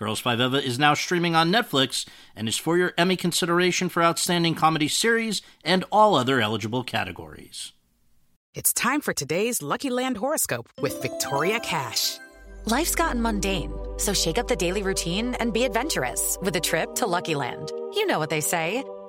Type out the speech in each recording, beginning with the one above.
Girls Five Eva is now streaming on Netflix and is for your Emmy consideration for Outstanding Comedy Series and all other eligible categories. It's time for today's Lucky Land horoscope with Victoria Cash. Life's gotten mundane, so shake up the daily routine and be adventurous with a trip to Lucky Land. You know what they say.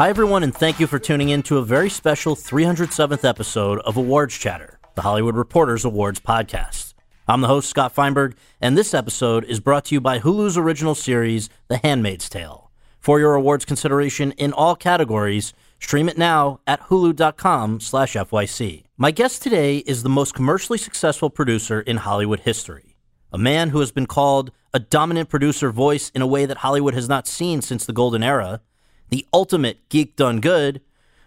Hi, everyone, and thank you for tuning in to a very special 307th episode of Awards Chatter, the Hollywood Reporters Awards podcast. I'm the host, Scott Feinberg, and this episode is brought to you by Hulu's original series, The Handmaid's Tale. For your awards consideration in all categories, stream it now at hulu.com slash FYC. My guest today is the most commercially successful producer in Hollywood history, a man who has been called a dominant producer voice in a way that Hollywood has not seen since the golden era, the ultimate geek done good,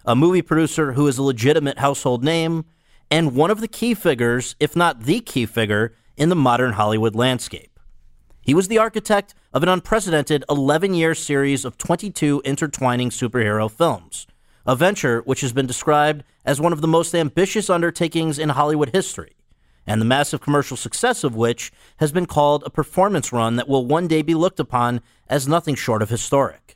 a movie producer who is a legitimate household name, and one of the key figures, if not the key figure, in the modern Hollywood landscape. He was the architect of an unprecedented 11 year series of 22 intertwining superhero films, a venture which has been described as one of the most ambitious undertakings in Hollywood history, and the massive commercial success of which has been called a performance run that will one day be looked upon as nothing short of historic.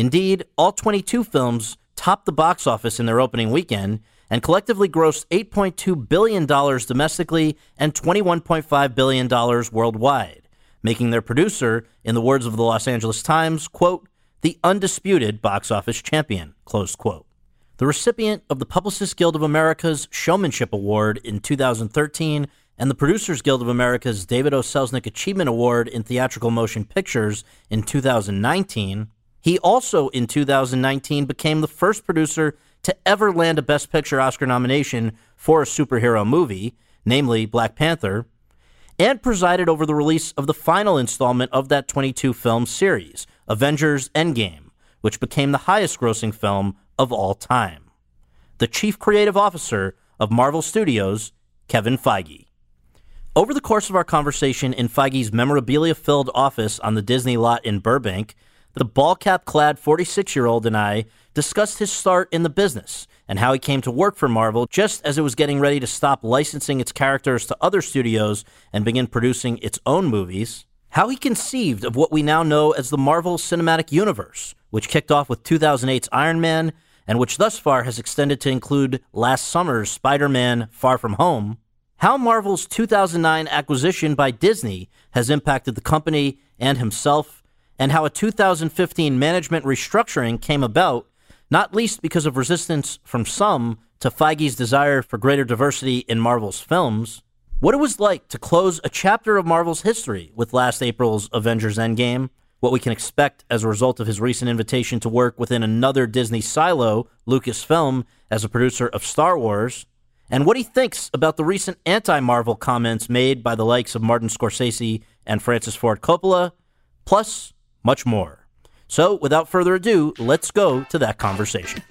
Indeed, all 22 films topped the box office in their opening weekend and collectively grossed $8.2 billion domestically and $21.5 billion worldwide, making their producer, in the words of the Los Angeles Times, quote, the undisputed box office champion, close quote. The recipient of the Publicists Guild of America's Showmanship Award in 2013 and the Producers Guild of America's David O. Selznick Achievement Award in Theatrical Motion Pictures in 2019, he also, in 2019, became the first producer to ever land a Best Picture Oscar nomination for a superhero movie, namely Black Panther, and presided over the release of the final installment of that 22 film series, Avengers Endgame, which became the highest grossing film of all time. The chief creative officer of Marvel Studios, Kevin Feige. Over the course of our conversation in Feige's memorabilia filled office on the Disney lot in Burbank, the ball cap clad 46 year old and I discussed his start in the business and how he came to work for Marvel just as it was getting ready to stop licensing its characters to other studios and begin producing its own movies, how he conceived of what we now know as the Marvel Cinematic Universe, which kicked off with 2008's Iron Man and which thus far has extended to include last summer's Spider Man Far From Home, how Marvel's 2009 acquisition by Disney has impacted the company and himself and how a 2015 management restructuring came about, not least because of resistance from some to Feige's desire for greater diversity in Marvel's films, what it was like to close a chapter of Marvel's history with last April's Avengers Endgame, what we can expect as a result of his recent invitation to work within another Disney silo, Lucasfilm, as a producer of Star Wars, and what he thinks about the recent anti Marvel comments made by the likes of Martin Scorsese and Francis Ford Coppola, plus much more. So, without further ado, let's go to that conversation.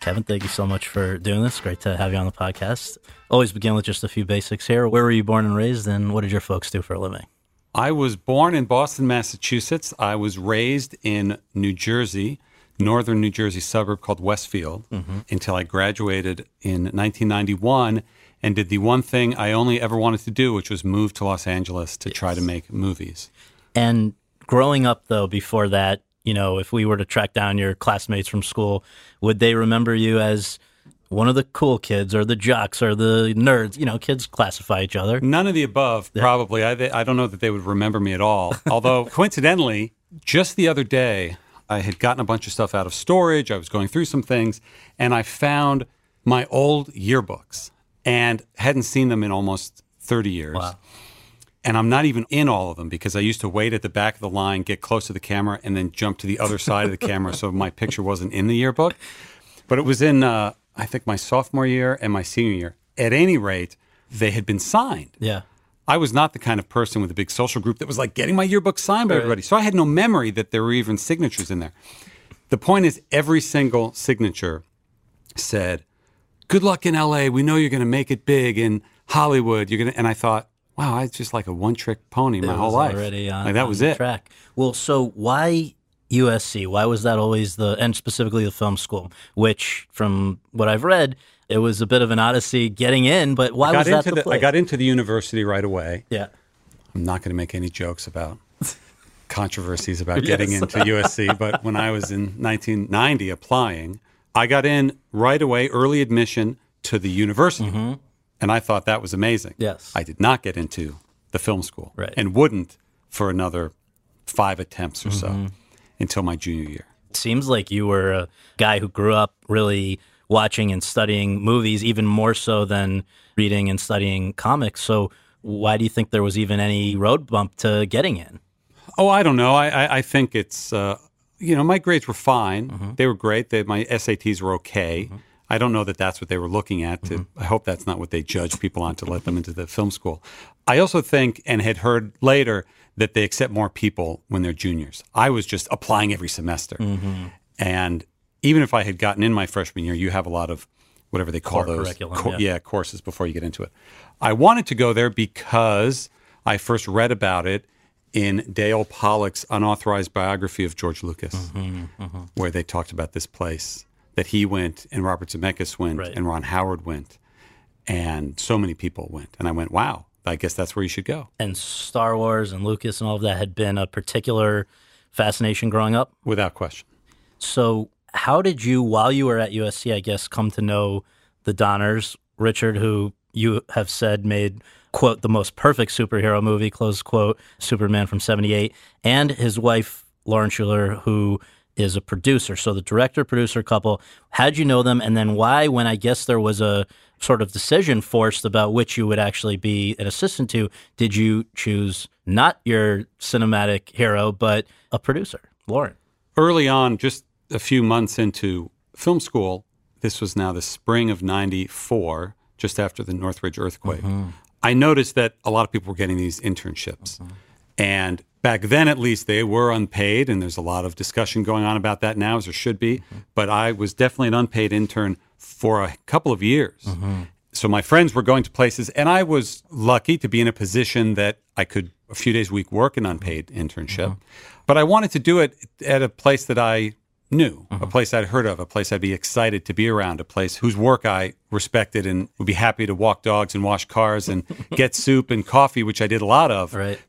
Kevin, thank you so much for doing this. Great to have you on the podcast. Always begin with just a few basics here. Where were you born and raised, and what did your folks do for a living? I was born in Boston, Massachusetts. I was raised in New Jersey, northern New Jersey suburb called Westfield, mm-hmm. until I graduated in 1991 and did the one thing I only ever wanted to do, which was move to Los Angeles to yes. try to make movies. And growing up, though, before that, you know, if we were to track down your classmates from school, would they remember you as one of the cool kids or the jocks or the nerds? You know, kids classify each other. None of the above, probably. I, I don't know that they would remember me at all. Although, coincidentally, just the other day, I had gotten a bunch of stuff out of storage. I was going through some things, and I found my old yearbooks and hadn't seen them in almost 30 years. Wow. And I'm not even in all of them because I used to wait at the back of the line, get close to the camera, and then jump to the other side of the camera so my picture wasn't in the yearbook. But it was in, uh, I think, my sophomore year and my senior year. At any rate, they had been signed. Yeah. I was not the kind of person with a big social group that was like getting my yearbook signed by everybody. So I had no memory that there were even signatures in there. The point is, every single signature said, "Good luck in L.A. We know you're going to make it big in Hollywood. You're going to." And I thought, wow, I was just like a one-trick pony my whole life. Already on, like that was it. Track. Well, so why USC? Why was that always the and specifically the film school? Which, from what I've read, it was a bit of an odyssey getting in. But why was that into the, the, place? I got into the university right away. yeah. I'm not going to make any jokes about controversies about getting Yes. into USC, but when I was in 1990 applying, I got in right away, early admission to the university. And I thought that was amazing. Mm-hmm. Yes. I did not get into the film school Right. and wouldn't for another five attempts or Mm-hmm. so until my junior year. It seems like you were a guy who grew up really watching and studying movies, even more so than reading and studying comics. So why do you think there was even any road bump to getting in? Oh, I don't know. I, I, I think it's, uh, you know, my grades were fine. Mm-hmm. They were great. They, my SATs were okay. I don't know that that's what they were looking at. To, Mm-hmm. I hope that's not what they judge people on to let them into the film school. I also think, and had heard later, that they accept more people when they're juniors. I was just applying every semester. Mm-hmm. And even if I had gotten in my freshman year, you have a lot of whatever they call Core those curriculum, yeah. yeah, courses before you get into it. I wanted to go there because I first read about it in Dale Pollock's unauthorized biography of George Lucas, Mm-hmm, where they talked about this place that he went and Robert Zemeckis went Right. and Ron Howard went, and so many people went. And I went, wow, I guess that's where you should go, And Star Wars and Lucas and all of that had been a particular fascination growing up. without question. So, how did you, while you were at USC, I guess, come to know the Donners, Richard, who you have said made, quote, the most perfect superhero movie, close quote, Superman from 78, and his wife, Lauren Shuler, who is a producer. So, the director producer couple, how'd you know them? And then why, when I guess there was a sort of decision forced about which you would actually be an assistant to, did you choose not your cinematic hero, but a producer, Lauren? early on, just a few months into film school, this was now the spring of 94, just after the Northridge earthquake, mm-hmm. I noticed that a lot of people were getting these internships. Mm-hmm. And back then, at least, they were unpaid. And there's a lot of discussion going on about that now, as there should be. Mm-hmm. But I was definitely an unpaid intern for a couple of years. Mm-hmm. So my friends were going to places, and I was lucky to be in a position that I could a few days a week work an unpaid mm-hmm. internship. But I wanted to do it at a place that I knew, a place I'd heard of, a place I'd be excited to be around, a place whose work I respected and would be happy to walk dogs and wash cars and get soup and coffee, which I did a lot of Right.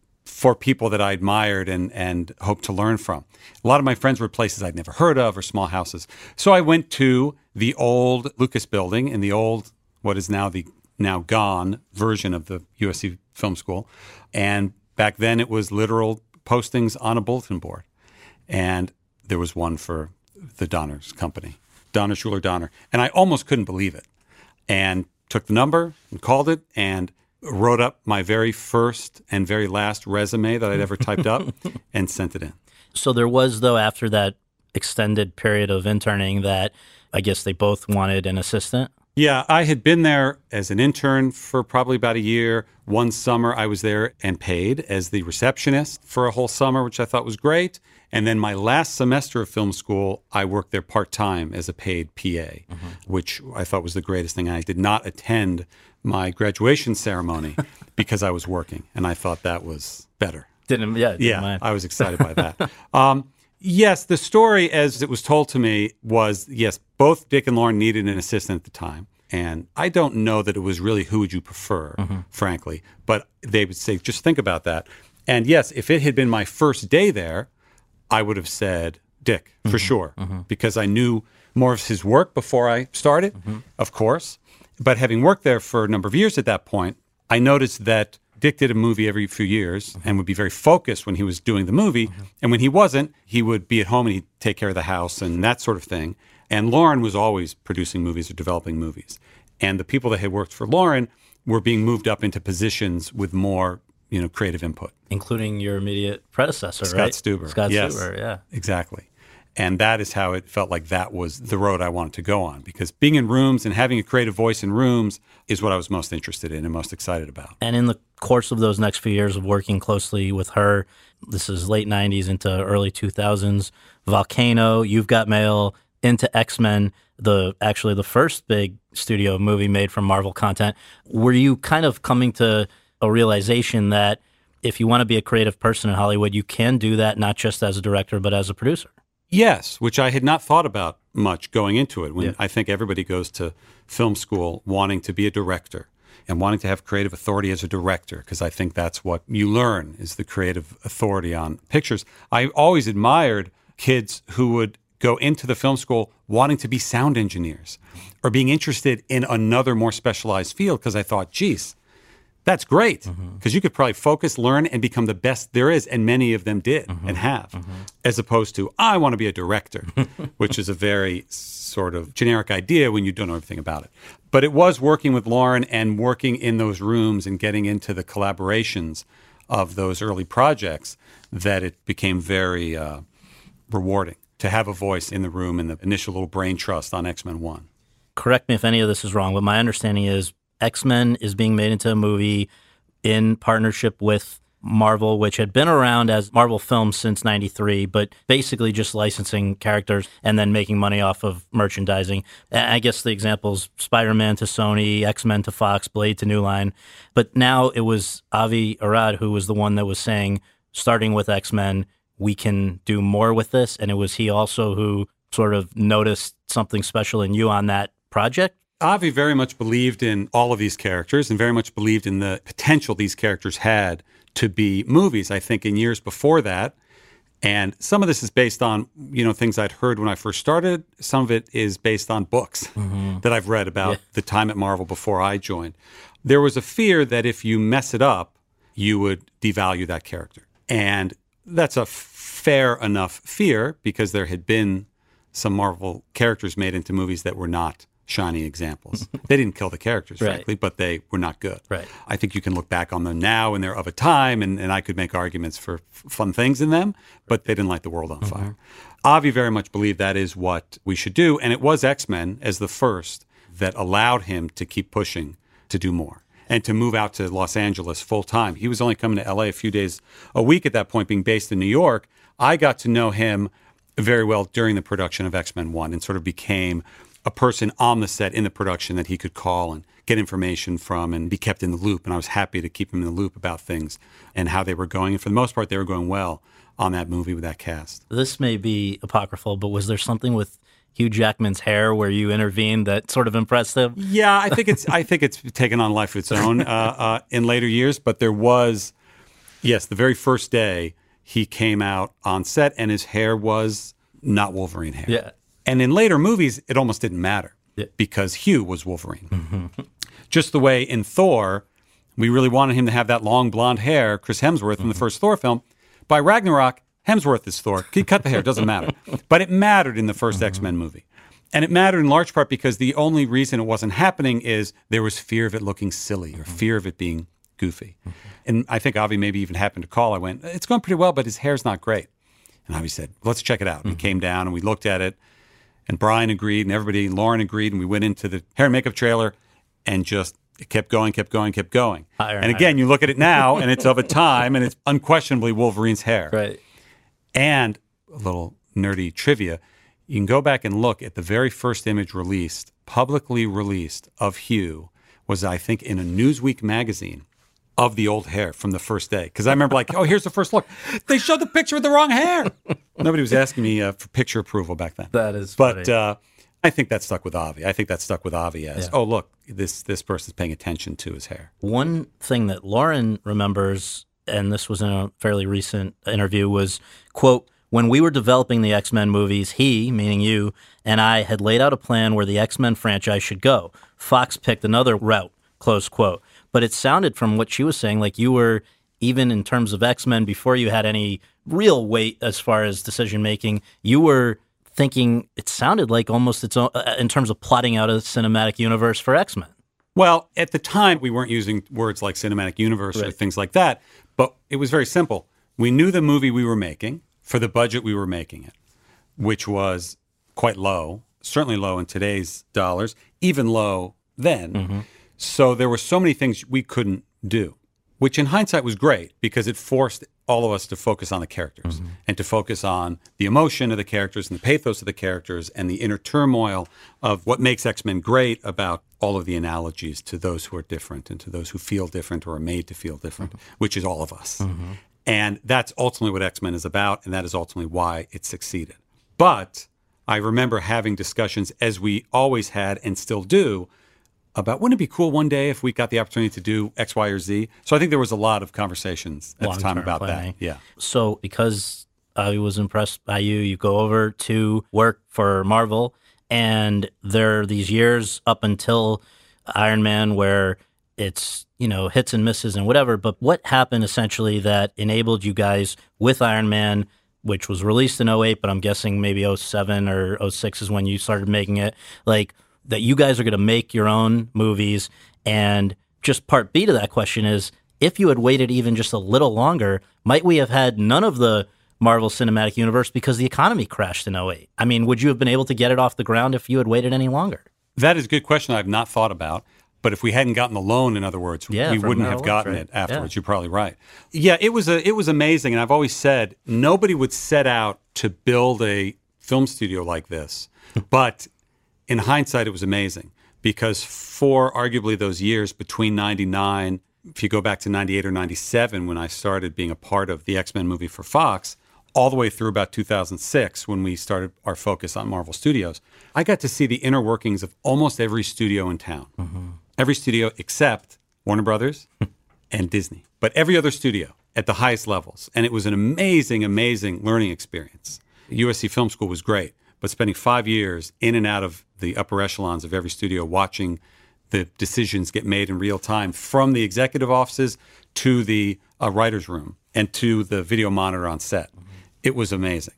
For people that I admired and, and hoped to learn from. A lot of my friends were places I'd never heard of or small houses. So I went to the old Lucas building in the old, what is now the now gone version of the USC Film School. And back then it was literal postings on a bulletin board. And there was one for the Donner's company, Donner Shuler Donner. And I almost couldn't believe it. And took the number and called it and wrote up my very first and very last resume that I'd ever typed up and sent it in. So there was, though, after that extended period of interning, that I guess they both wanted an assistant. Yeah, I had been there as an intern for probably about a year. One summer I was there and paid as the receptionist for a whole summer, which I thought was great. And then my last semester of film school, I worked there part time as a paid PA, mm-hmm. which I thought was the greatest thing. I did not attend my graduation ceremony because I was working, and I thought that was better. Didn't yeah, didn't Yeah, mind. I was excited by that. Um, yes, the story as it was told to me was yes, both Dick and Lauren needed an assistant at the time. And I don't know that it was really who would you prefer, mm-hmm. frankly, but they would say, just think about that. And yes, if it had been my first day there, I would have said Dick for mm-hmm. sure, mm-hmm. because I knew more of his work before I started, of course. But having worked there for a number of years at that point, I noticed that Dick did a movie every few years mm-hmm. and would be very focused when he was doing the movie. Mm-hmm. And when he wasn't, he would be at home and he'd take care of the house and that sort of thing. And Lauren was always producing movies or developing movies. And the people that had worked for Lauren were being moved up into positions with more, you know, creative input. including your immediate predecessor, right? Scott right? Stuber. Scott Yes. Stuber, yeah. Exactly. And that is how it felt like that was the road I wanted to go on because being in rooms and having a creative voice in rooms is what I was most interested in and most excited about. And in the course of those next few years of working closely with her, this is late 90s into early 2000s, Volcano, You've Got Mail, into X Men, the actually the first big studio movie made from Marvel content. Were you kind of coming to a realization that if you want to be a creative person in Hollywood, you can do that not just as a director, but as a producer? Yes, which I had not thought about much going into it. When I think everybody goes to film school wanting to be a director and wanting to have creative authority as a director, because I think that's what you learn is the creative authority on pictures. I always admired kids who would go into the film school wanting to be sound engineers or being interested in another more specialized field because I thought, geez, that's great mm-hmm. because you could probably focus, learn, and become the best there is. And many of them did mm-hmm. and have, mm-hmm. as opposed to, I want to be a director, which is a very sort of generic idea when you don't know everything about it. But it was working with Lauren and working in those rooms and getting into the collaborations of those early projects that it became very uh, rewarding to have a voice in the room in the initial little brain trust on X Men 1. correct me if any of this is wrong, but my understanding is X Men is being made into a movie in partnership with Marvel, which had been around as Marvel Films since 93, but basically just licensing characters and then making money off of merchandising. I guess the examples Spider Man to Sony, X Men to Fox, Blade to New Line. But now it was Avi Arad who was the one that was saying, starting with X Men, we can do more with this. And it was he also who sort of noticed something special in you on that project. Avi very much believed in all of these characters and very much believed in the potential these characters had to be movies. I think in years before that, and some of this is based on you know things I'd heard when I first started. Some of it is based on books mm-hmm. that I've read about the time at Marvel before I joined. There was a fear that if you mess it up, you would devalue that character, and that's a fair enough fear because there had been some Marvel characters made into movies that were not shining examples. they didn't kill the characters, Right. frankly, but they were not good. Right. I think you can look back on them now and they're of a time, and, and I could make arguments for f- fun things in them, but they didn't light the world on mm-hmm. fire. Avi very much believed that is what we should do, and it was X Men as the first that allowed him to keep pushing to do more and to move out to Los Angeles full time. He was only coming to LA a few days a week at that point, being based in New York. I got to know him very well during the production of X Men 1 and sort of became a person on the set in the production that he could call and get information from and be kept in the loop. And I was happy to keep him in the loop about things and how they were going. And for the most part, they were going well on that movie with that cast. This may be apocryphal, but was there something with Hugh Jackman's hair where you intervened that sort of impressed him? Yeah, I think it's I think it's taken on life of its own uh, uh, in later years. But there was, yes, the very first day he came out on set and his hair was not Wolverine hair. Yeah. And in later movies, it almost didn't matter Yeah. because Hugh was Wolverine. Mm-hmm. Just the way in Thor, we really wanted him to have that long blonde hair, Chris Hemsworth in the mm-hmm. first Thor film. By Ragnarok, Hemsworth is Thor. He cut the hair, doesn't matter. But it mattered in the 1st mm-hmm. X Men movie. And it mattered in large part because the only reason it wasn't happening is there was fear of it looking silly or fear of it being goofy. And I think Avi maybe even happened to call. I went, it's going pretty well, but his hair's not great. And Avi said, let's check it out. And he came down and we looked at it. And Brian agreed, and everybody, Lauren agreed, and we went into the hair and makeup trailer, and just it kept going, kept going, kept going. Higher and and again, you look at it now, and it's of a time, and it's unquestionably Wolverine's hair. Right. And a little nerdy trivia: you can go back and look at the very first image released, publicly released of Hugh, was I think in a Newsweek magazine of the old hair from the first day. Because I remember like, oh, here's the first look. They showed the picture with the wrong hair. Nobody was asking me uh, for picture approval back then. That is But uh, I think that stuck with Avi. I think that stuck with Avi as, oh, look, this this person's paying attention to his hair. One thing that Lauren remembers, and this was in a fairly recent interview, was quote, when we were developing the X Men movies, he, meaning you, and I had laid out a plan where the X Men franchise should go. Fox picked another route, close quote. But it sounded from what she was saying like you were even in terms of X Men before you had any real weight as far as decision making. You were thinking it sounded like almost its own uh, in terms of plotting out a cinematic universe for X Men. Well, at the time, we weren't using words like cinematic universe or things like that, but it was very simple. We knew the movie we were making for the budget we were making it, which was quite low, certainly low in today's dollars, even low then. So there were so many things we couldn't do, which in hindsight was great because it forced all of us to focus on the characters mm-hmm. and to focus on the emotion of the characters and the pathos of the characters and the inner turmoil of what makes X Men great about all of the analogies to those who are different and to those who feel different or are made to feel different, mm-hmm. which is all of us. Mm-hmm. And that's ultimately what X Men is about, and that is ultimately why it succeeded. But I remember having discussions, as we always had and still do, about wouldn't it be cool one day if we got the opportunity to do X, Y, or Z? So I think there was a lot of conversations at the time about planning. that. Yeah. So because I was impressed by you, you go over to work for Marvel, and there are these years up until Iron Man where it's you know hits and misses and whatever. But what happened essentially that enabled you guys with Iron Man? Which was released in 08, but I'm guessing maybe 07 or 06 is when you started making it. Like, that you guys are going to make your own movies. And just part B to that question is if you had waited even just a little longer, might we have had none of the Marvel Cinematic Universe because the economy crashed in 08? I mean, would you have been able to get it off the ground if you had waited any longer? That is a good question I've not thought about. But if we hadn't gotten the loan, in other words, Yeah, we wouldn't have gotten right? it afterwards. Yeah. You're probably right. Yeah, it was a it was amazing, and I've always said nobody would set out to build a film studio like this. but in hindsight, it was amazing because for arguably those years between '99, if you go back to '98 or '97, when I started being a part of the X Men movie for Fox, all the way through about 2006 when we started our focus on Marvel Studios, I got to see the inner workings of almost every studio in town. Mm-hmm. Every studio except Warner Brothers and Disney, but every other studio at the highest levels. And it was an amazing, amazing learning experience. USC Film School was great, but spending five years in and out of the upper echelons of every studio watching the decisions get made in real time from the executive offices to the uh, writer's room and to the video monitor on set. It was amazing.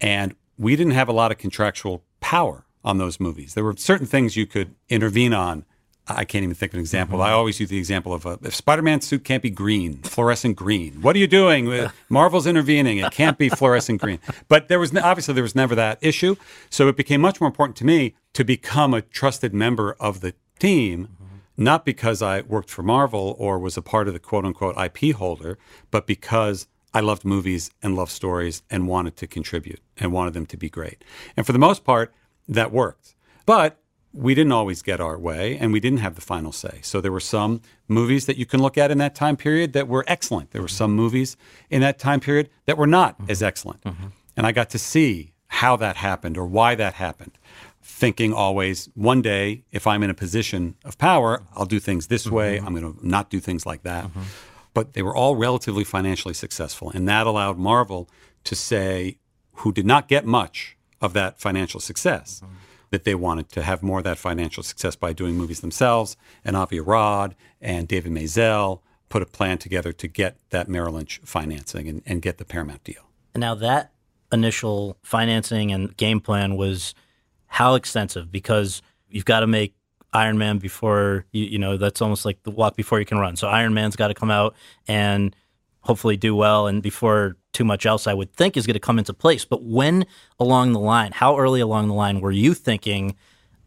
And we didn't have a lot of contractual power on those movies. There were certain things you could intervene on. I can't even think of an example. I always use the example of uh, if Spider-Man's suit can't be green, fluorescent green. What are you doing? Marvel's intervening. It can't be fluorescent green. But there was obviously there was never that issue. So it became much more important to me to become a trusted member of the team, not because I worked for Marvel or was a part of the quote unquote IP holder, but because I loved movies and loved stories and wanted to contribute and wanted them to be great. And for the most part, that worked. But we didn't always get our way and we didn't have the final say. So there were some movies that you can look at in that time period that were excellent. There were some mm-hmm. movies in that time period that were not mm-hmm. as excellent. Mm-hmm. And I got to see how that happened or why that happened. Thinking always, one day, if I'm in a position of power, I'll do things this way. I'm going to not do things like that. But they were all relatively financially successful. And that allowed Marvel to say, who did not get much of that financial success, that they wanted to have more of that financial success by doing movies themselves. And Avi Arad and David Maisel put a plan together to get that Merrill Lynch financing and, and get the Paramount deal. Now that initial financing and game plan was how extensive? Because you've got to make Iron Man before you, you know, that's almost like the walk before you can run. So Iron Man's got to come out and hopefully do well, and before too much else, I would think is going to come into place. But when along the line, how early along the line were you thinking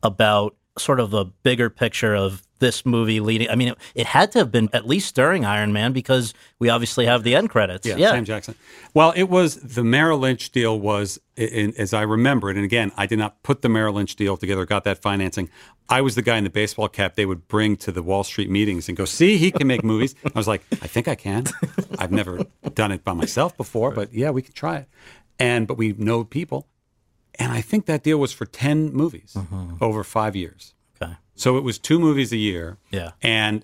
about sort of a bigger picture of this movie leading? I mean, it, it had to have been at least during Iron Man because we obviously have the end credits. Yeah, Sam Jackson. Well, it was the Merrill Lynch deal was, in, as I remember it, and again, I did not put the Merrill Lynch deal together, got that financing. I was the guy in the baseball cap they would bring to the Wall Street meetings and go, "See, he can make movies." I was like, "I think I can. I've never done it by myself before, but yeah, we can try it." And but we know people, and I think that deal was for ten movies mm-hmm. over five years. So it was two movies a year. Yeah. And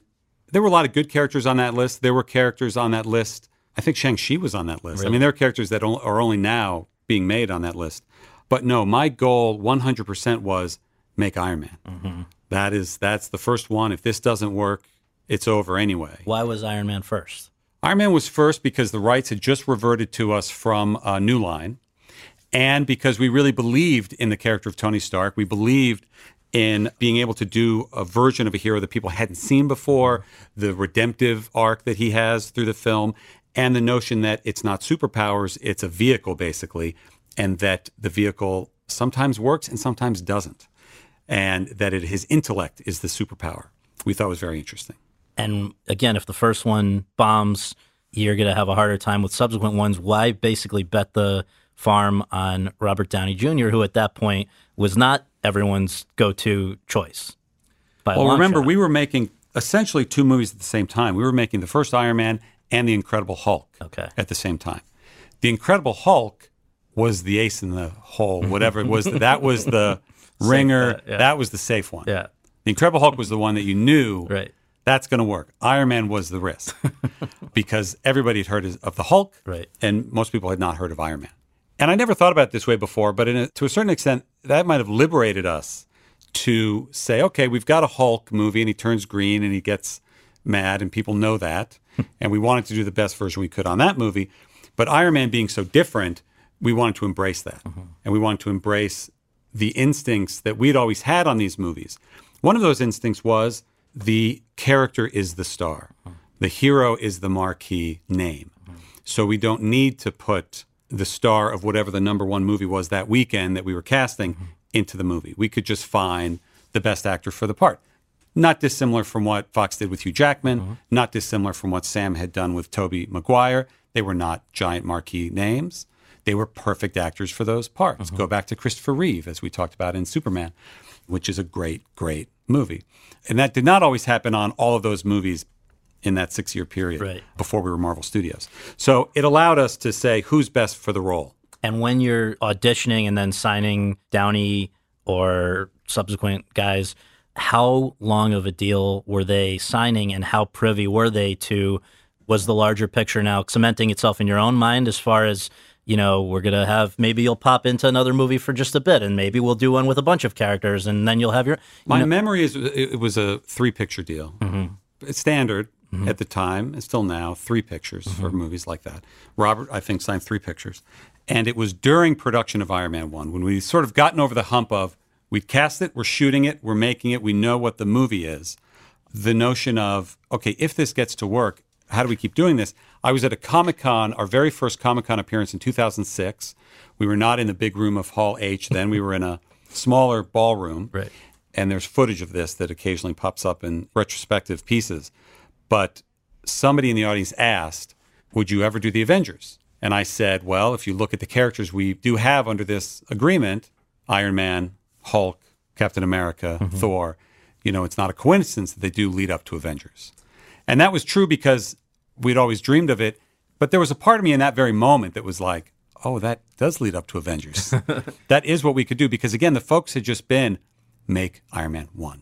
there were a lot of good characters on that list. There were characters on that list. I think Shang-Chi was on that list. I mean, there are characters that are only now being made on that list. But no, my goal 100% was make Iron Man. That is that's the first one. If this doesn't work, it's over anyway. Why was Iron Man first? Iron Man was first because the rights had just reverted to us from uh, New Line, and because we really believed in the character of Tony Stark. We believed in being able to do a version of a hero that people hadn't seen before, the redemptive arc that he has through the film, and the notion that it's not superpowers, it's a vehicle basically, and that the vehicle sometimes works and sometimes doesn't, and that it, his intellect is the superpower. We thought was very interesting. And again, if the first one bombs, you're going to have a harder time with subsequent ones. Why basically bet the farm on Robert Downey Jr., who at that point was not everyone's go-to choice? by Well, remember, shot. we were making essentially two movies at the same time. We were making the first Iron Man and the Incredible Hulk Okay. at the same time. The Incredible Hulk was the ace in the hole, whatever it was. That was the ringer. bet, yeah. That was the safe one. yeah, The Incredible Hulk was the one that you knew right, that's going to work. Iron Man was the risk because everybody had heard of the Hulk, Right. and most people had not heard of Iron Man. And I never thought about it this way before, but in a, to a certain extent, that might have liberated us to say, okay, we've got a Hulk movie, and he turns green and he gets mad, and people know that, hmm. and we wanted to do the best version we could on that movie. But Iron Man being so different, we wanted to embrace that, uh-huh. and we wanted to embrace the instincts that we'd always had on these movies. One of those instincts was the character is the star, uh-huh. the hero is the marquee name. Uh-huh. So we don't need to put the star of whatever the number one movie was that weekend that we were casting mm-hmm. into the movie. We could just find the best actor for the part. Not dissimilar from what Fox did with Hugh Jackman, mm-hmm. not dissimilar from what Sam had done with Tobey Maguire. They were not giant marquee names. They were perfect actors for those parts. Mm-hmm. Go back to Christopher Reeve, as we talked about in Superman, which is a great, great movie. And that did not always happen on all of those movies in that six year period Right. before we were Marvel Studios. So it allowed us to say who's best for the role. And when you're auditioning and then signing Downey or subsequent guys, how long of a deal were they signing and how privy were they to was the larger picture now cementing itself in your own mind as far as you know we're going to have maybe you'll pop into another movie for just a bit and maybe we'll do one with a bunch of characters and then you'll have your you My know- memory is it was a three picture deal. Mm-hmm. It's standard Mm-hmm. at the time, and still now, three pictures mm-hmm. for movies like that. Robert, I think, signed three pictures. And it was during production of Iron Man 1 when we sort of gotten over the hump of we'd cast it, we're shooting it, we're making it, we know what the movie is. The notion of, okay, if this gets to work, how do we keep doing this? I was at a Comic Con, our very first Comic Con appearance in 2006. We were not in the big room of Hall H then, we were in a smaller ballroom Right. and there's footage of this that occasionally pops up in retrospective pieces. But somebody in the audience asked, Would you ever do the Avengers? And I said, Well, if you look at the characters we do have under this agreement Iron Man, Hulk, Captain America, mm-hmm. Thor you know, it's not a coincidence that they do lead up to Avengers. And that was true because we'd always dreamed of it. But there was a part of me in that very moment that was like, oh, that does lead up to Avengers. that is what we could do. Because again, the folks had just been make Iron Man 1.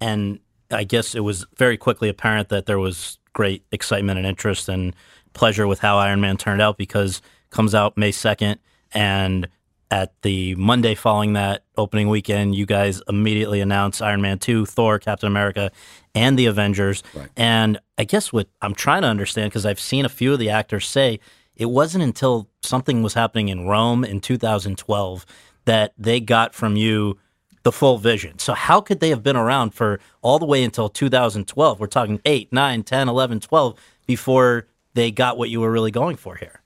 and I guess it was very quickly apparent that there was great excitement and interest and pleasure with how Iron Man turned out because it comes out May 2nd and at the Monday following that opening weekend you guys immediately announced Iron Man 2, Thor, Captain America and the Avengers. And I guess what I'm trying to understand because I've seen a few of the actors say it wasn't until something was happening in Rome in 2012 that they got from you the full vision. So how could they have been around for all the way until 2012? We're talking 8, 9, 10, 11, 12 before they got what you were really going for here.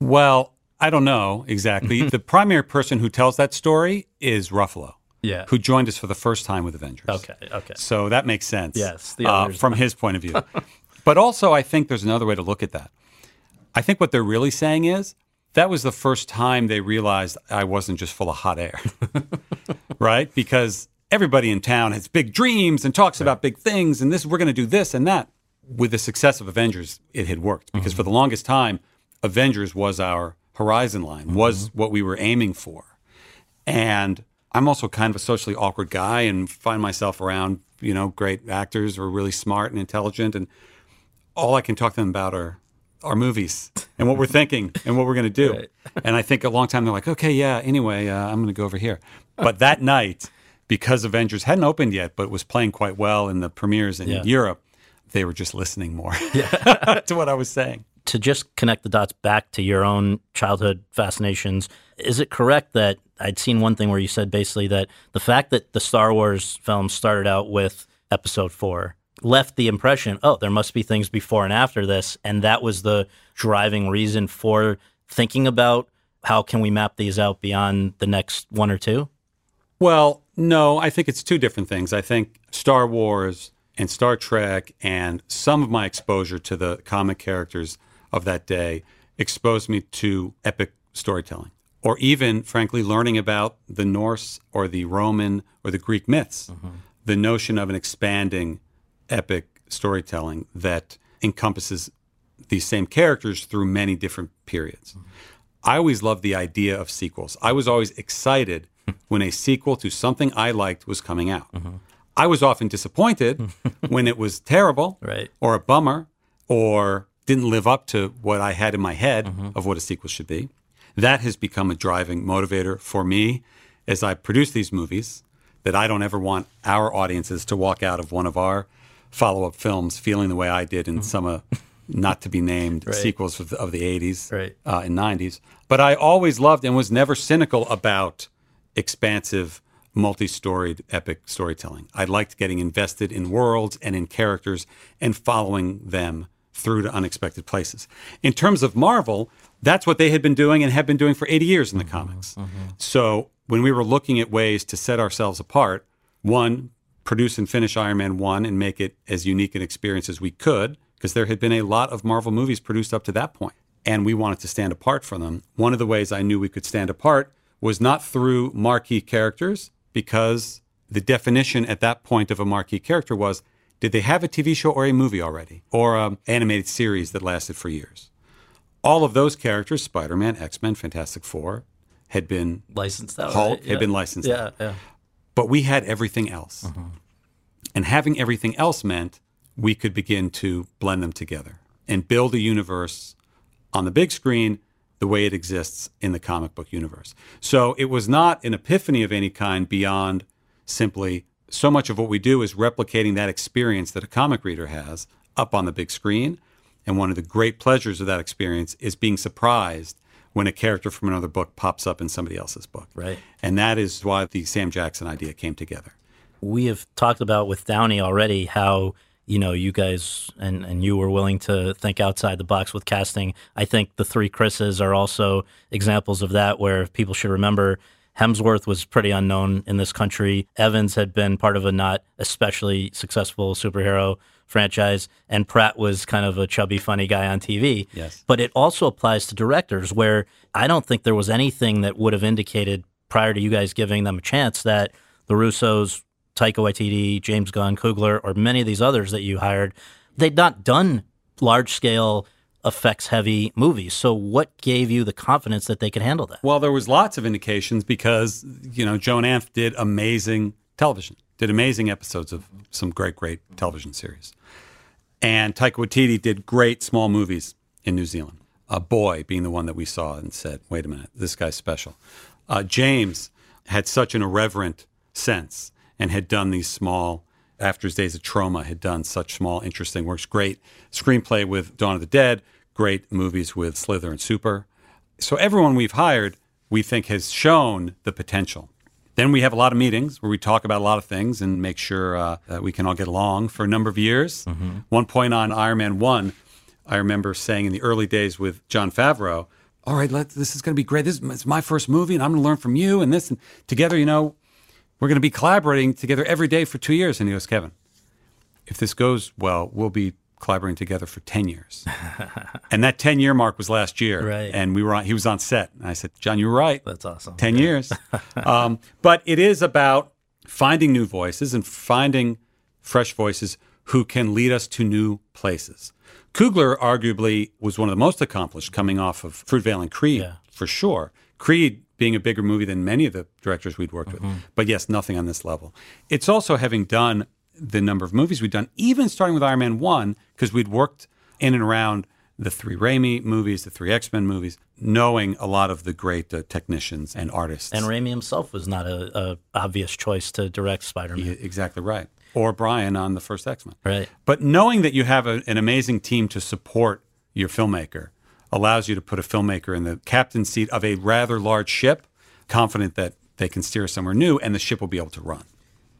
Well, I don't know exactly. the primary person who tells that story is Ruffalo, Yeah. who joined us for the first time with Avengers. Okay, okay. So that makes sense. Yes, the uh, from his point of view. but also, I think there's another way to look at that. I think what they're really saying is that was the first time they realized I wasn't just full of hot air, right? Because everybody in town has big dreams and talks about big things, and this we're going to do this and that. With the success of Avengers, it had worked mm-hmm. because for the longest time, Avengers was our horizon line, mm-hmm. was what we were aiming for. And I'm also kind of a socially awkward guy and find myself around, you know, great actors who are really smart and intelligent. And all I can talk to them about are our movies and what we're thinking and what we're going to do. Right. And I think a long time they're like, okay, yeah, anyway, uh, I'm going to go over here. But that night, because Avengers hadn't opened yet, but was playing quite well in the premieres in Yeah. Europe, they were just listening more to what I was saying. To just connect the dots back to your own childhood fascinations, is it correct that I'd seen one thing where you said basically that the fact that the Star Wars film started out with episode four left the impression, oh, there must be things before and after this. And that was the driving reason for thinking about how can we map these out beyond the next one or two? Well, no, I think it's two different things. I think Star Wars and Star Trek and some of my exposure to the comic characters of that day exposed me to epic storytelling. Or even, frankly, learning about the Norse or the Roman or the Greek myths. Mm-hmm. The notion of an expanding epic storytelling that encompasses these same characters through many different periods. I always loved the idea of sequels. I was always excited when a sequel to something I liked was coming out. I was often disappointed when it was terrible Right. or a bummer or didn't live up to what I had in my head mm-hmm. of what a sequel should be. That has become a driving motivator for me as I produce these movies that I don't ever want our audiences to walk out of one of our follow up films feeling the way I did in some uh, not to be named sequels of the, of the 80s Right. uh, and 90s. But I always loved and was never cynical about expansive, multi storied epic storytelling. I liked getting invested in worlds and in characters and following them through to unexpected places. In terms of Marvel, that's what they had been doing and have been doing for 80 years in the comics. So when we were looking at ways to set ourselves apart, one, produce and finish Iron Man 1 and make it as unique an experience as we could, because there had been a lot of Marvel movies produced up to that point, and we wanted to stand apart from them. One of the ways I knew we could stand apart was not through marquee characters, because the definition at that point of a marquee character was did they have a TV show or a movie already, or an animated series that lasted for years? All of those characters, Spider Man, X Men, Fantastic Four, had been Licensed out. Hulk right? had been licensed Yeah, out. yeah. But we had everything else. Uh-huh. And having everything else meant we could begin to blend them together and build a universe on the big screen the way it exists in the comic book universe. So it was not an epiphany of any kind beyond simply so much of what we do is replicating that experience that a comic reader has up on the big screen. And one of the great pleasures of that experience is being surprised when a character from another book pops up in somebody else's book. Right. And that is why the Sam Jackson idea came together. we have talked about with Downey already how you know you guys and and you were willing to think outside the box with casting. I think the three Chris's are also examples of that, where people should remember. Hemsworth was pretty unknown in this country. Evans had been part of a not especially successful superhero franchise, and Pratt was kind of a chubby, funny guy on TV. Yes. But it also applies to directors, where I don't think there was anything that would have indicated prior to you guys giving them a chance that the Russos, Taika Waititi, James Gunn, Coogler, or many of these others that you hired, they'd not done large scale effects heavy movies. So what gave you the confidence that they could handle that? Well, there was lots of indications because, you know, Joe and Anth did amazing television, did amazing episodes of some great, great television series. And Taika Waititi did great small movies in New Zealand. A boy being the one that we saw and said, wait a minute, this guy's special. Uh, James had such an irreverent sense and had done these small, after his days of Troma, had done such small, interesting works. Great screenplay with Dawn of the Dead, great movies with Slither and Super. So everyone we've hired, we think has shown the potential. Then we have a lot of meetings where we talk about a lot of things and make sure uh, that we can all get along for a number of years. One point on Iron Man 1, I remember saying in the early days with Jon Favreau, all right, let, this is going to be great. This is my first movie, and I'm going to learn from you and this. And together, you know, we're going to be collaborating together every day for two years. And he goes, Kevin, if this goes well, we'll be collaborating together for 10 years. and that 10 year mark was last year. Right. And we were on, he was on set. And I said, Jon, you were right. That's awesome. 10 years. um, but it is about finding new voices and finding fresh voices who can lead us to new places. Coogler arguably was one of the most accomplished coming off of Fruitvale and Creed, Yeah. for sure. Creed being a bigger movie than many of the directors we'd worked with. But yes, nothing on this level. It's also having done the number of movies we've done, even starting with Iron Man 1, because we'd worked in and around the three Raimi movies, the three X Men movies, knowing a lot of the great uh, technicians and artists. And Raimi himself was not a, a obvious choice to direct Spider-Man. Exactly right. or Brian on the first X Men. Right. But knowing that you have a, an amazing team to support your filmmaker allows you to put a filmmaker in the captain seat of a rather large ship, confident that they can steer somewhere new and the ship will be able to run.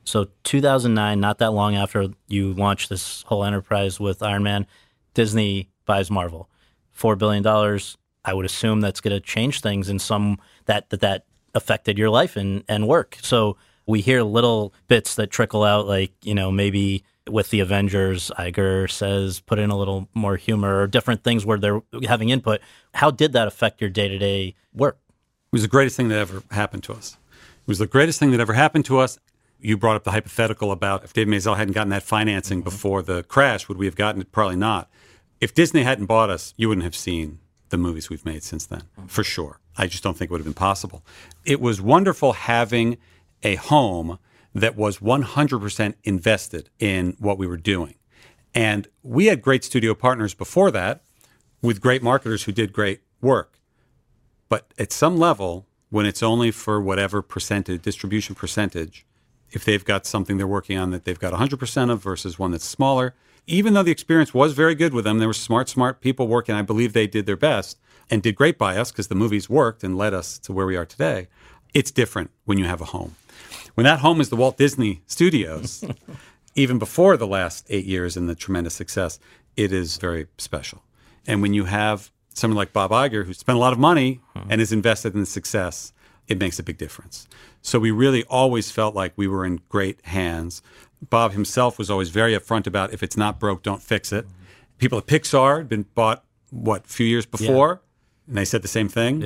So 2009, not that long after you launched this whole enterprise with Iron Man, Disney buys Marvel, four billion dollars. I would assume that's going to change things in some that that that affected your life and and work. So we hear little bits that trickle out, like you know maybe with the Avengers, Iger says put in a little more humor or different things where they're having input. How did that affect your day to day work? It was the greatest thing that ever happened to us. It was the greatest thing that ever happened to us. You brought up the hypothetical about if David Maisel hadn't gotten that financing mm-hmm. before the crash, would we have gotten it? Probably not. If Disney hadn't bought us, you wouldn't have seen the movies we've made since then, mm-hmm. for sure. I just don't think it would have been possible. It was wonderful having a home that was 100% invested in what we were doing. And we had great studio partners before that with great marketers who did great work. But at some level, when it's only for whatever percentage, distribution percentage, if they've got something they're working on that they've got 100% of versus one that's smaller, even though the experience was very good with them, there were smart, smart people working. I believe they did their best and did great by us because the movies worked and led us to where we are today. It's different when you have a home. When that home is the Walt Disney Studios, even before the last eight years and the tremendous success, it is very special. And when you have someone like Bob Iger, who spent a lot of money hmm. and is invested in the success, it makes a big difference. So we really always felt like we were in great hands. Bob himself was always very upfront about if it's not broke, don't fix it. People at Pixar had been bought, what, a few years before, and they said the same thing.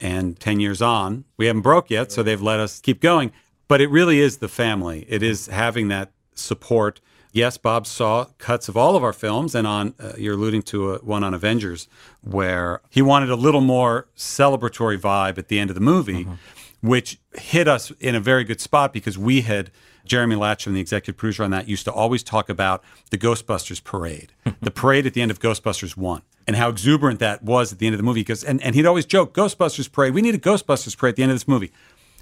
And 10 years on, we haven't broke yet, so they've let us keep going. But it really is the family. It is having that support. Yes, Bob saw cuts of all of our films, and on uh, you're alluding to a, one on Avengers, where he wanted a little more celebratory vibe at the end of the movie, which hit us in a very good spot because we had Jeremy Latcham, the executive producer on that, used to always talk about the Ghostbusters parade, the parade at the end of Ghostbusters One, and how exuberant that was at the end of the movie. Because and, and he'd always joke, Ghostbusters parade. We need a Ghostbusters parade at the end of this movie.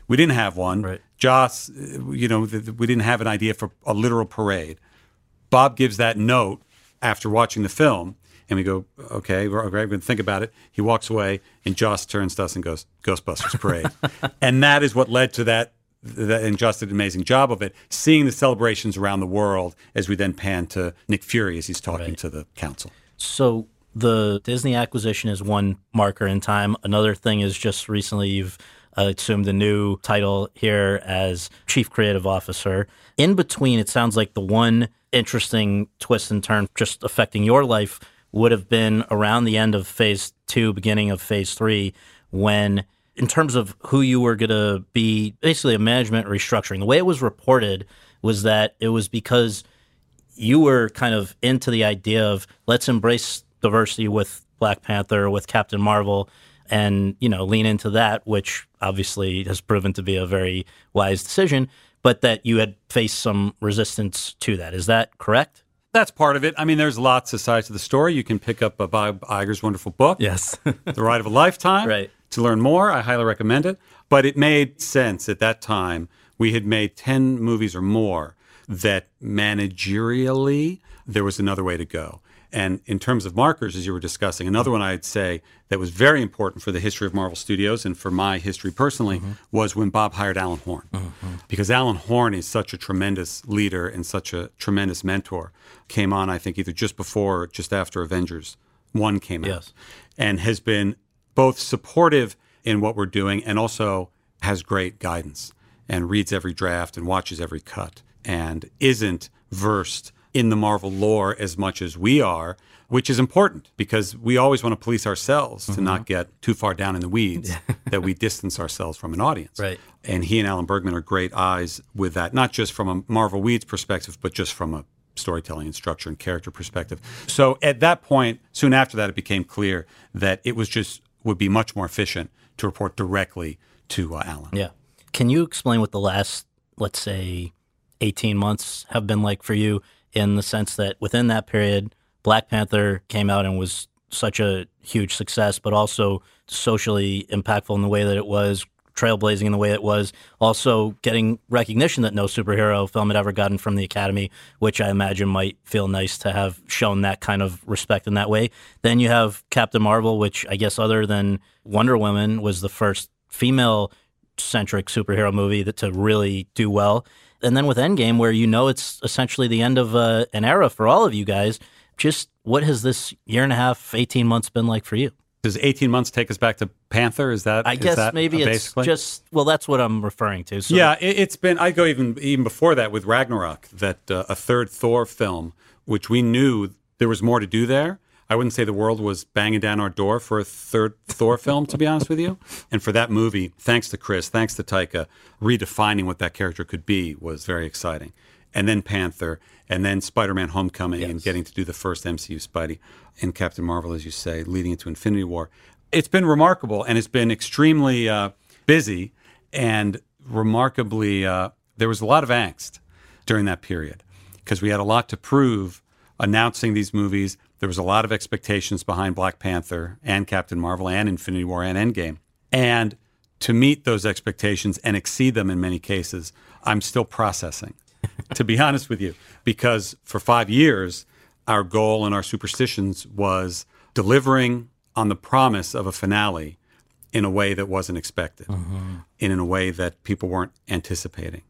We didn't have one. Right. Joss, uh, you know, th- th- we didn't have an idea for a literal parade. Bob gives that note after watching the film, and we go, okay, we're, okay, we're going to think about it. He walks away, and Joss turns to us and goes, Ghostbusters Parade. and that is what led to that, that, and Joss did an amazing job of it, seeing the celebrations around the world as we then pan to Nick Fury as he's talking to the council. So the Disney acquisition is one marker in time. Another thing is just recently you've uh, assumed a new title here as chief creative officer. In between, it sounds like the one interesting twist and turn just affecting your life would have been around the end of phase two, beginning of phase three, when in terms of who you were going to be basically a management restructuring. The way it was reported was that it was because you were kind of into the idea of let's embrace diversity with Black Panther, with Captain Marvel, and you know lean into that, which obviously has proven to be a very wise decision. But that you had faced some resistance to that. Is that correct? That's part of it. I mean, there's lots of sides to the story. You can pick up a Bob Iger's wonderful book. Yes. The Ride of a Lifetime. Right. To learn more, I highly recommend it. But it made sense at that time. We had made 10 movies or more that managerially there was another way to go. And in terms of markers, as you were discussing, another one I'd say that was very important for the history of Marvel Studios and for my history personally mm-hmm. was when Bob hired Alan Horn. Mm-hmm. Because Alan Horn is such a tremendous leader and such a tremendous mentor. Came on, I think, either just before or just after Avengers 1 came out. Yes. And has been both supportive in what we're doing and also has great guidance and reads every draft and watches every cut and isn't versed in the Marvel lore as much as we are, which is important because we always want to police ourselves to not get too far down in the weeds that we distance ourselves from an audience. Right. And he and Alan Bergman are great eyes with that, not just from a Marvel Weeds perspective, but just from a storytelling and structure and character perspective. So at that point, soon after that, it became clear that it was just would be much more efficient to report directly to uh, Alan. Yeah. Can you explain what the last, let's say, 18 months have been like for you in the sense that within that period, Black Panther came out and was such a huge success, but also socially impactful in the way that it was, trailblazing in the way it was. Also, getting recognition that no superhero film had ever gotten from the Academy, which I imagine might feel nice to have shown that kind of respect in that way. Then you have Captain Marvel, which I guess, other than Wonder Woman, was the first female centric superhero movie that to really do well. And then with Endgame, where you know it's essentially the end of uh, an era for all of you guys, just what has this year and a half, 18 months been like for you? Does 18 months take us back to Panther? Is that I is guess that maybe it's basically? just, well, that's what I'm referring to. So yeah, it, it's been. I go even even before that with Ragnarok, that uh, a third Thor film, which we knew there was more to do there. I wouldn't say the world was banging down our door for a third Thor film, to be honest with you. And for that movie, thanks to Chris, thanks to Taika, redefining what that character could be was very exciting. And then Panther, and then Spider-Man: Homecoming, and getting to do the first MCU Spidey, and Captain Marvel, as you say, leading into Infinity War. It's been remarkable, and it's been extremely uh, busy, and remarkably, uh, there was a lot of angst during that period because we had a lot to prove announcing these movies. There was a lot of expectations behind Black Panther and Captain Marvel and Infinity War and Endgame. And to meet those expectations and exceed them in many cases, I'm still processing, to be honest with you, because for five years, our goal and our superstitions was delivering on the promise of a finale in a way that wasn't expected, and in a way that people weren't anticipating,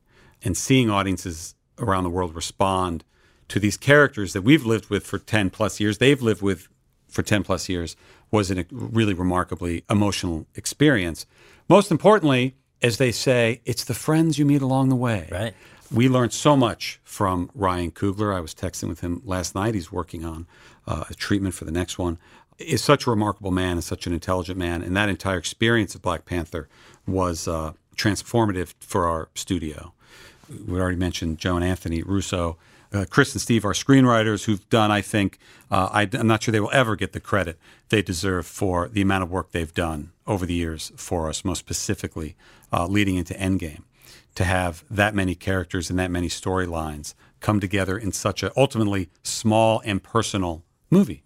and seeing audiences around the world respond to these characters that we've lived with for 10 plus years, they've lived with for 10 plus years, was a really remarkably emotional experience. Most importantly, as they say, it's the friends you meet along the way. Right. We learned so much from Ryan Coogler. I was texting with him last night. He's working on uh, a treatment for the next one. Is such a remarkable man and such an intelligent man, and that entire experience of Black Panther was uh, transformative for our studio. We already mentioned Joe and Anthony Russo. Uh, Chris and Steve are screenwriters who've done, I think, uh, I, am not sure they will ever get the credit they deserve for the amount of work they've done over the years for us, most specifically uh, leading into Endgame. To have that many characters and that many storylines come together in such a ultimately small and personal movie.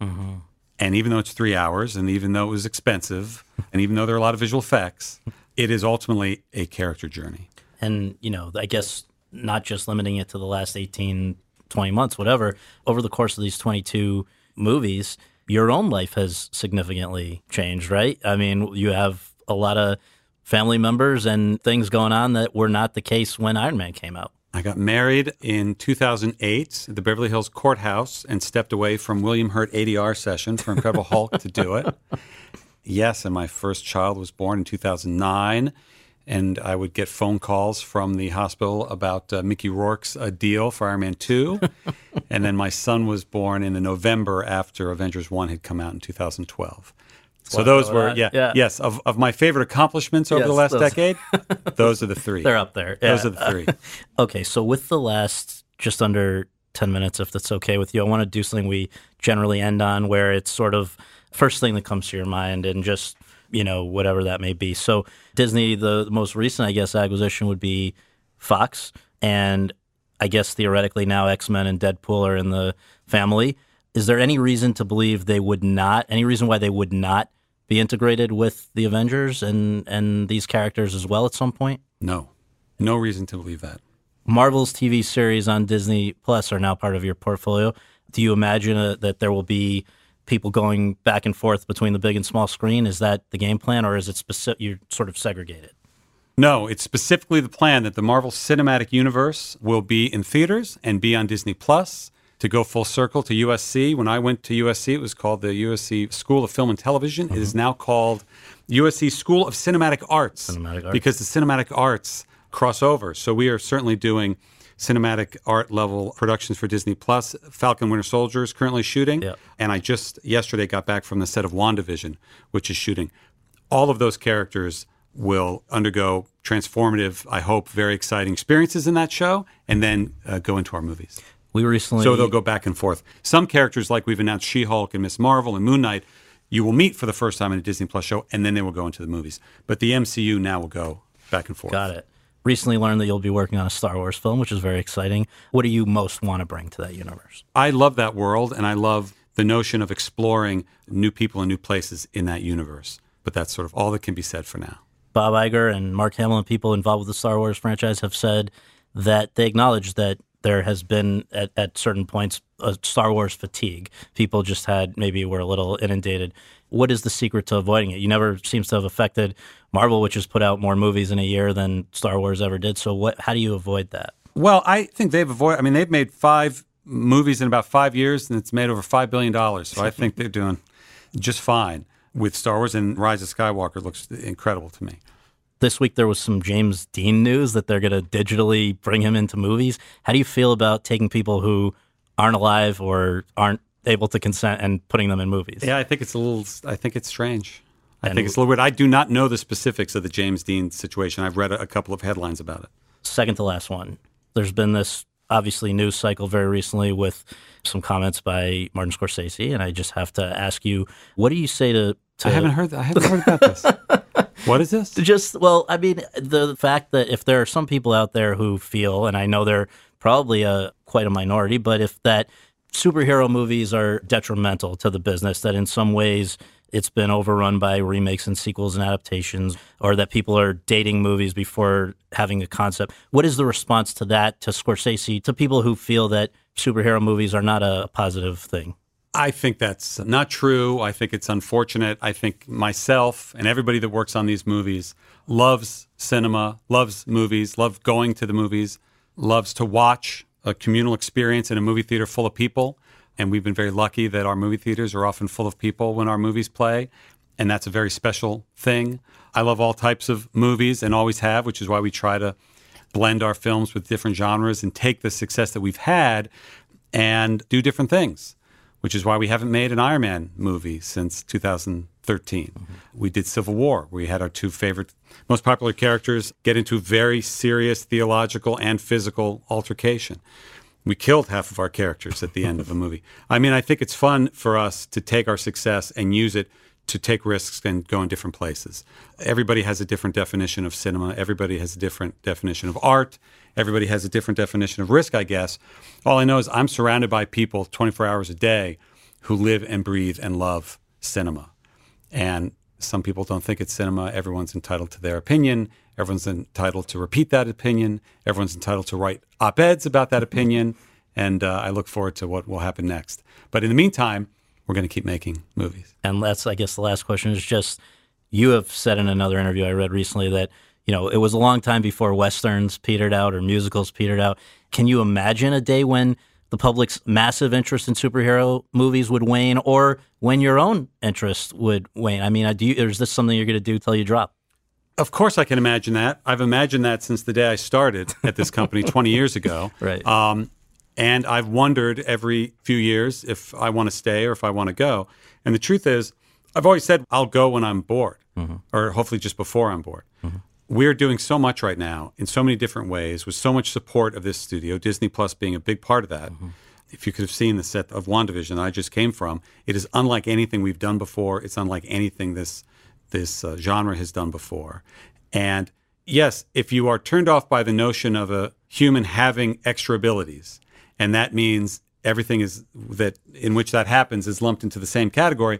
And even though it's three hours, and even though it was expensive, and even though there are a lot of visual effects, it is ultimately a character journey. and you know i guess not just limiting it to the last 18 20 months whatever over the course of these 22 movies your own life has significantly changed right i mean you have a lot of family members and things going on that were not the case when iron man came out I got married in 2008 at the Beverly Hills Courthouse and stepped away from William Hurt ADR session for Incredible Hulk to do it. Yes, and my first child was born in 2009. And I would get phone calls from the hospital about uh, Mickey Rourke's uh, deal for Iron Man 2. and then my son was born in the November after Avengers 1 had come out in 2012. So Wow, those were, yeah, Yeah. yes, of, of my favorite accomplishments over Yes, the last those- decade, those are the three. they're up there Those are the three. Okay, so with the last just under 10 minutes, if that's okay with you, I want to do something we generally end on where it's sort of first thing that comes to your mind and just, you know, whatever that may be. So, Disney, the, the most recent, I guess, acquisition would be Fox. And I guess theoretically now X Men and Deadpool are in the family. Is there any reason to believe they would not, any reason why they would not be integrated with the Avengers and, and these characters as well at some point? No, no reason to believe that. Marvel's TV series on Disney Plus are now part of your portfolio. Do you imagine uh, that there will be people going back and forth between the big and small screen? Is that the game plan, or is it specific? You're sort of segregated. No, it's specifically the plan that the Marvel Cinematic Universe will be in theaters and be on Disney Plus. To go full circle to USC, when I went to USC, it was called the USC School of Film and Television. It is mm-hmm. now called USC School of Cinematic Arts, Cinematic Arts. because the cinematic arts cross over. So we are certainly doing cinematic art level productions for Disney Plus. Falcon Winter Soldier is currently shooting, Yeah. and I just yesterday got back from the set of WandaVision, which is shooting. All of those characters will undergo transformative, I hope, very exciting experiences in that show, and then uh, go into our movies. We recently, So they'll go back and forth. Some characters, like we've announced She Hulk and Miss Marvel and Moon Knight, you will meet for the first time in a Disney Plus show, and then they will go into the movies. But the MCU now will go back and forth. got it. Recently learned that you'll be working on a Star Wars film, which is very exciting. What do you most want to bring to that universe? I love that world, and I love the notion of exploring new people and new places in that universe. But that's sort of all that can be said for now. Bob Iger and Mark Hamill and people involved with the Star Wars franchise have said that they acknowledge that there has been at, at certain points a Star Wars fatigue. People just had maybe were a little inundated. What is the secret to avoiding it? You never seems to have affected Marvel, which has put out more movies in a year than Star Wars ever did. So what? How do you avoid that? Well, I think they've avoided. I mean, they've made five movies in about five years, and it's made over five billion dollars. So I think they're doing just fine with Star Wars. And Rise of Skywalker looks incredible to me. This week there was some James Dean news that they're going to digitally bring him into movies. How do you feel about taking people who aren't alive or aren't able to consent and putting them in movies? Yeah, I think it's a little. I think it's strange. I And- think it's a little weird. I do not know the specifics of the James Dean situation. I've read a, a couple of headlines about it. second to last one. There's been this obviously news cycle very recently with some comments by Martin Scorsese, and I just have to ask you, what do you say to? to I haven't heard. I haven't heard about this. what is this? Just well, I mean, the fact that if there are some people out there who feel, and I know they're probably a quite a minority, but if that superhero movies are detrimental to the business, that in some ways it's been overrun by remakes and sequels and adaptations, or that people are dating movies before having a concept. What is the response to that, to Scorsese, to people who feel that superhero movies are not a positive thing? I think that's not true. I think it's unfortunate. I think myself and everybody that works on these movies loves cinema, loves movies, loves going to the movies, loves to watch a communal experience in a movie theater full of people. And we've been very lucky that our movie theaters are often full of people when our movies play. And that's a very special thing. I love all types of movies and always have, which is why we try to blend our films with different genres and take the success that we've had and do different things, which is why we haven't made an Iron Man movie since 2013. Mm-hmm. We did Civil War, we had our two favorite, most popular characters get into very serious theological and physical altercation. We killed half of our characters at the end of a movie. I mean, I think it's fun for us to take our success and use it to take risks and go in different places. Everybody has a different definition of cinema. Everybody has a different definition of art. Everybody has a different definition of risk, I guess. All I know is I'm surrounded by people 24 hours a day who live and breathe and love cinema. And some people don't think it's cinema. Everyone's entitled to their opinion. Everyone's entitled to repeat that opinion. Everyone's entitled to write op eds about that opinion. And uh, I look forward to what will happen next. But in the meantime, we're going to keep making movies. And that's, I guess, the last question is just you have said in another interview I read recently that, you know, it was a long time before Westerns petered out or musicals petered out. Can you imagine a day when the public's massive interest in superhero movies would wane or when your own interest would wane? I mean, do you, is this something you're going to do till you drop? Of course, I can imagine that. I've imagined that since the day I started at this company 20 years ago. Right. Um, and I've wondered every few years if I want to stay or if I want to go. And the truth is, I've always said I'll go when I'm bored, or hopefully just before I'm bored. We're doing so much right now in so many different ways with so much support of this studio, Disney Plus being a big part of that. If you could have seen the set of WandaVision that I just came from, it is unlike anything we've done before. It's unlike anything this this uh, genre has done before. And yes, if you are turned off by the notion of a human having extra abilities, and that means everything is that in which that happens is lumped into the same category,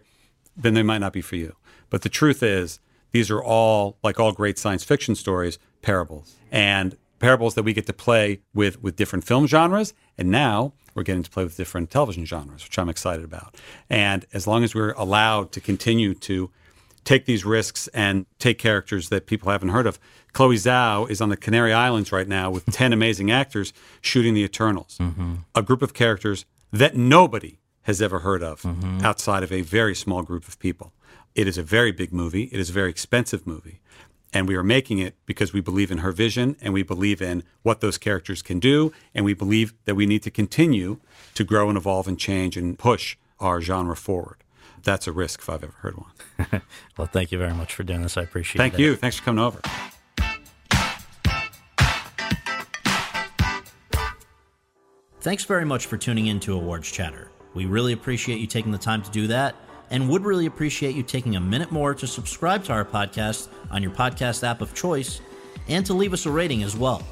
then they might not be for you. But the truth is, these are all like all great science fiction stories, parables, and parables that we get to play with with different film genres. And now we're getting to play with different television genres, which I'm excited about. And as long as we're allowed to continue to take these risks and take characters that people haven't heard of. Chloe Zhao is on the Canary Islands right now with 10 amazing actors shooting The Eternals, mm-hmm. a group of characters that nobody has ever heard of mm-hmm. outside of a very small group of people. It is a very big movie, it is a very expensive movie. And we are making it because we believe in her vision and we believe in what those characters can do. And we believe that we need to continue to grow and evolve and change and push our genre forward. That's a risk if I've ever heard one. Well, thank you very much for doing this. I appreciate Thank it. Thank you. Thanks for coming over. Thanks very much for tuning in to Awards Chatter. We really appreciate you taking the time to do that and would really appreciate you taking a minute more to subscribe to our podcast on your podcast app of choice and to leave us a rating as well.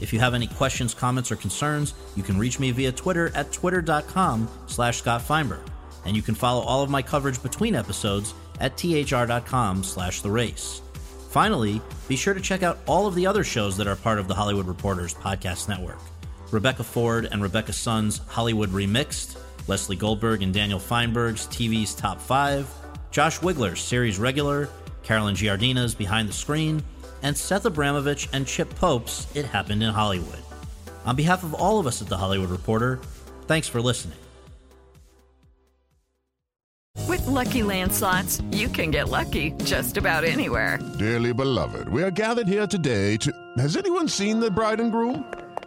If you have any questions, comments, or concerns, you can reach me via Twitter at twitter.com slash Scott Feinberg. And you can follow all of my coverage between episodes at thr.com slash the race. Finally, be sure to check out all of the other shows that are part of the Hollywood Reporters podcast network. Rebecca Ford and Rebecca Sun's Hollywood Remixed, Leslie Goldberg and Daniel Feinberg's TV's Top 5, Josh Wigler's Series Regular, Carolyn Giardina's Behind the Screen, and Seth Abramovich and Chip Pope's It Happened in Hollywood. On behalf of all of us at The Hollywood Reporter, thanks for listening. With Lucky Land slots, you can get lucky just about anywhere. Dearly beloved, we are gathered here today to. Has anyone seen the bride and groom?